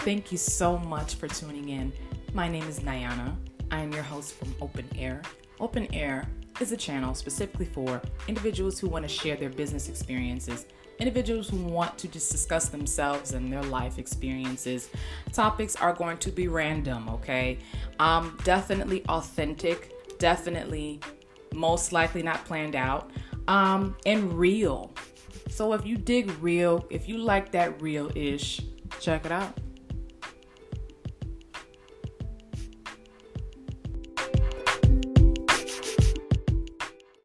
Thank you so much for tuning in. My name is Nyana. I am your host from Open Air. Open Air is a channel specifically for individuals who want to share their business experiences, individuals who want to just discuss themselves and their life experiences. Topics are going to be random, okay? Um, definitely authentic, definitely most likely not planned out, um, and real. So if you dig real, if you like that real ish, check it out.